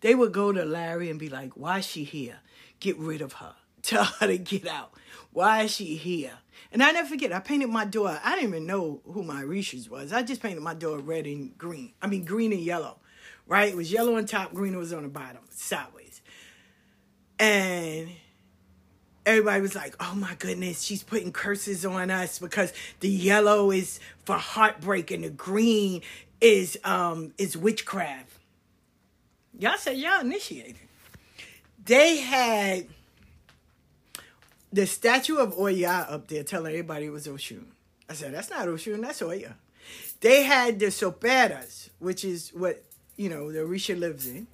They would go to Larry and be like, Why is she here? Get rid of her. Tell her to get out. Why is she here? And I never forget, I painted my door. I didn't even know who my Orishas was. I just painted my door red and green. I mean, green and yellow, right? It was yellow on top, green was on the bottom, sideways. And everybody was like, oh my goodness, she's putting curses on us because the yellow is for heartbreak and the green is um is witchcraft. Y'all said y'all initiated. They had the statue of Oya up there telling everybody it was Oshun. I said, that's not Oshun, that's Oya. They had the soperas, which is what, you know, the Orisha lives in.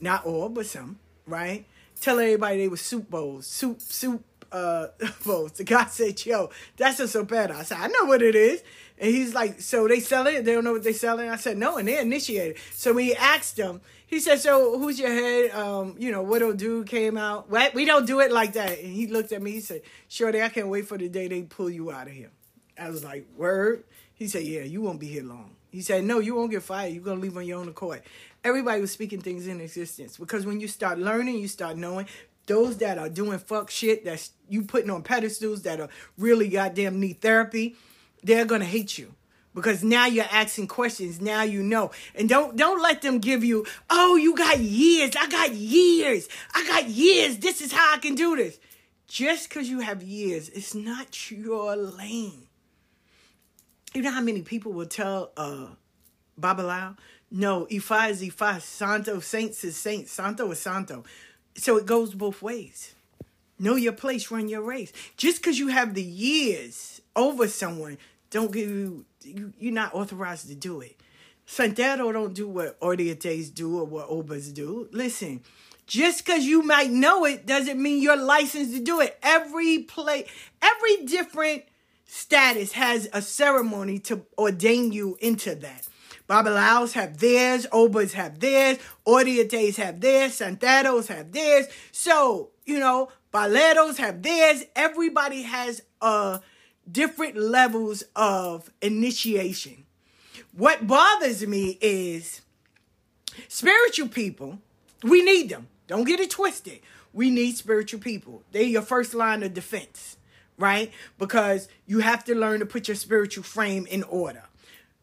Not all, but some, right? Tell everybody they were soup bowls, soup, soup uh, bowls. The guy said, yo, that's a sopera. I said, I know what it is. And he's like, so they sell it? They don't know what they selling? I said, no, and they initiated. So he asked them, he said, so who's your head? Um, you know, Widow Dude came out. What? We don't do it like that. And he looked at me, he said, Shorty, I can't wait for the day they pull you out of here. I was like, word? He said, yeah, you won't be here long. He said, no, you won't get fired. You're to leave on your own accord. Everybody was speaking things in existence because when you start learning, you start knowing those that are doing fuck shit that's you putting on pedestals that are really goddamn need therapy they're gonna hate you because now you're asking questions. Now you know. And don't don't let them give you oh you got years. I got years. I got years. This is how i can do this. Just because you have years it's not your lane. You know how many people will tell uh babalao no ifa is ifa. Santo saints is saints. Santo is santo. So it goes both ways. Know your place run your race. Just because you have the years over someone don't give you, you you're not authorized to do it. Santero don't do what Oriates do or what Obas do. Listen, just because you might know it doesn't mean you're licensed to do it. Every play, every different status has a ceremony to ordain you into that. Babalaos have theirs, Obas have theirs, Oriates have theirs, Santeros have theirs. So, you know, Paleros have theirs. Everybody has a different levels of initiation. What bothers me is spiritual people, we need them. Don't get it twisted. We need spiritual people. They're your first line of defense, right? Because you have to learn to put your spiritual frame in order,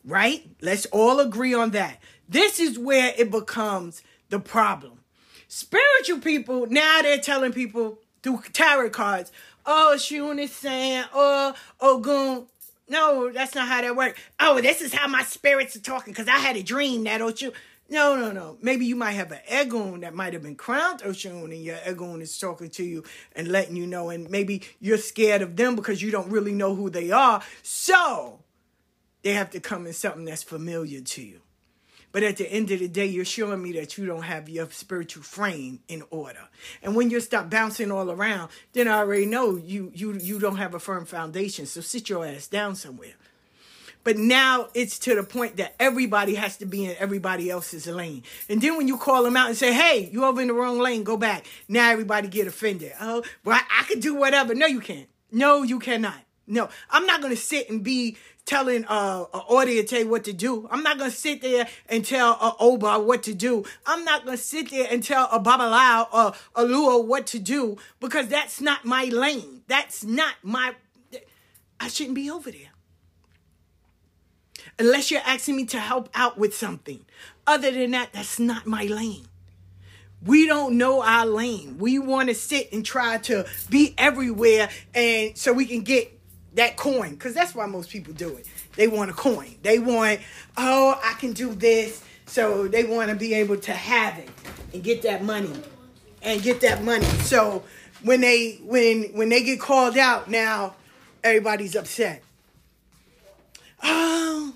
right? Let's all agree on that. This is where it becomes the problem. Spiritual people, now they're telling people through tarot cards, oh, Shun is saying, oh, oh Ogun. No, that's not how that works. Oh, this is how my spirits are talking because I had a dream that, oh, you. No, no, no. Maybe you might have an Egun that might have been crowned Oshun and your Egun is talking to you and letting you know. And maybe you're scared of them because you don't really know who they are. So they have to come in something that's familiar to you. But at the end of the day, you're showing me that you don't have your spiritual frame in order. And when you stop bouncing all around, then I already know you you you don't have a firm foundation. So sit your ass down somewhere. But now it's to the point that everybody has to be in everybody else's lane. And then when you call them out and say, hey, you over in the wrong lane, go back. Now everybody get offended. Oh, well, I, I could do whatever. No, you can't. No, you cannot. No, I'm not going to sit and be telling uh, an audience what to do. I'm not to sit there and tell a Oba what to do. I'm not to sit there and tell a Babalao or a Lua what to do because that's not my lane. That's not my. I shouldn't be over there unless you're asking me to help out with something. Other than that, that's not my lane. We don't know our lane. We want to sit and try to be everywhere and so we can get that coin because that's why most people do it. They want a coin. They want, oh, I can do this. So they want to be able to have it and get that money and get that money. So when they when when they get called out now, everybody's upset. Oh,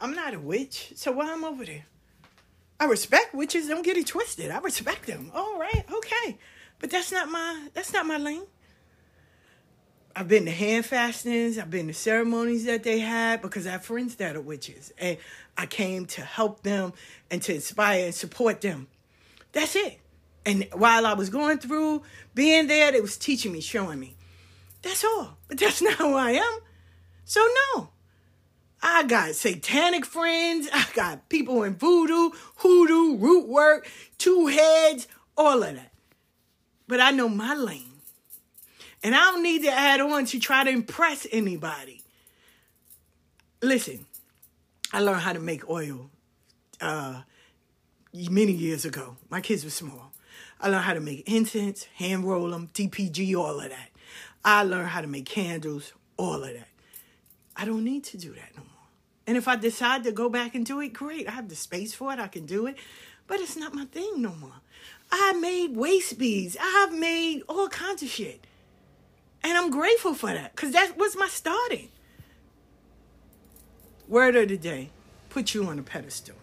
I'm not a witch, so why I'm over there? I respect witches. Don't get it twisted. I respect them. All right, okay, but that's not my that's not my lane. I've been to hand fastings. I've been to ceremonies that they had because I have friends that are witches, and I came to help them and to inspire and support them. That's it. And while I was going through being there, they was teaching me, showing me. That's all. But that's not who I am. So no, I got satanic friends. I got people in voodoo, hoodoo, root work, two heads, all of that. But I know my lane. And I don't need to add on to try to impress anybody. Listen, I learned how to make oil uh, many years ago. My kids were small. I learned how to make incense, hand roll them, DPG, all of that. I learned how to make candles, all of that. I don't need to do that no more. And if I decide to go back and do it, great. I have the space for it. I can do it. But it's not my thing no more. I made waist beads. I've made all kinds of shit. And I'm grateful for that because that was my starting. Word of the day put you on a pedestal.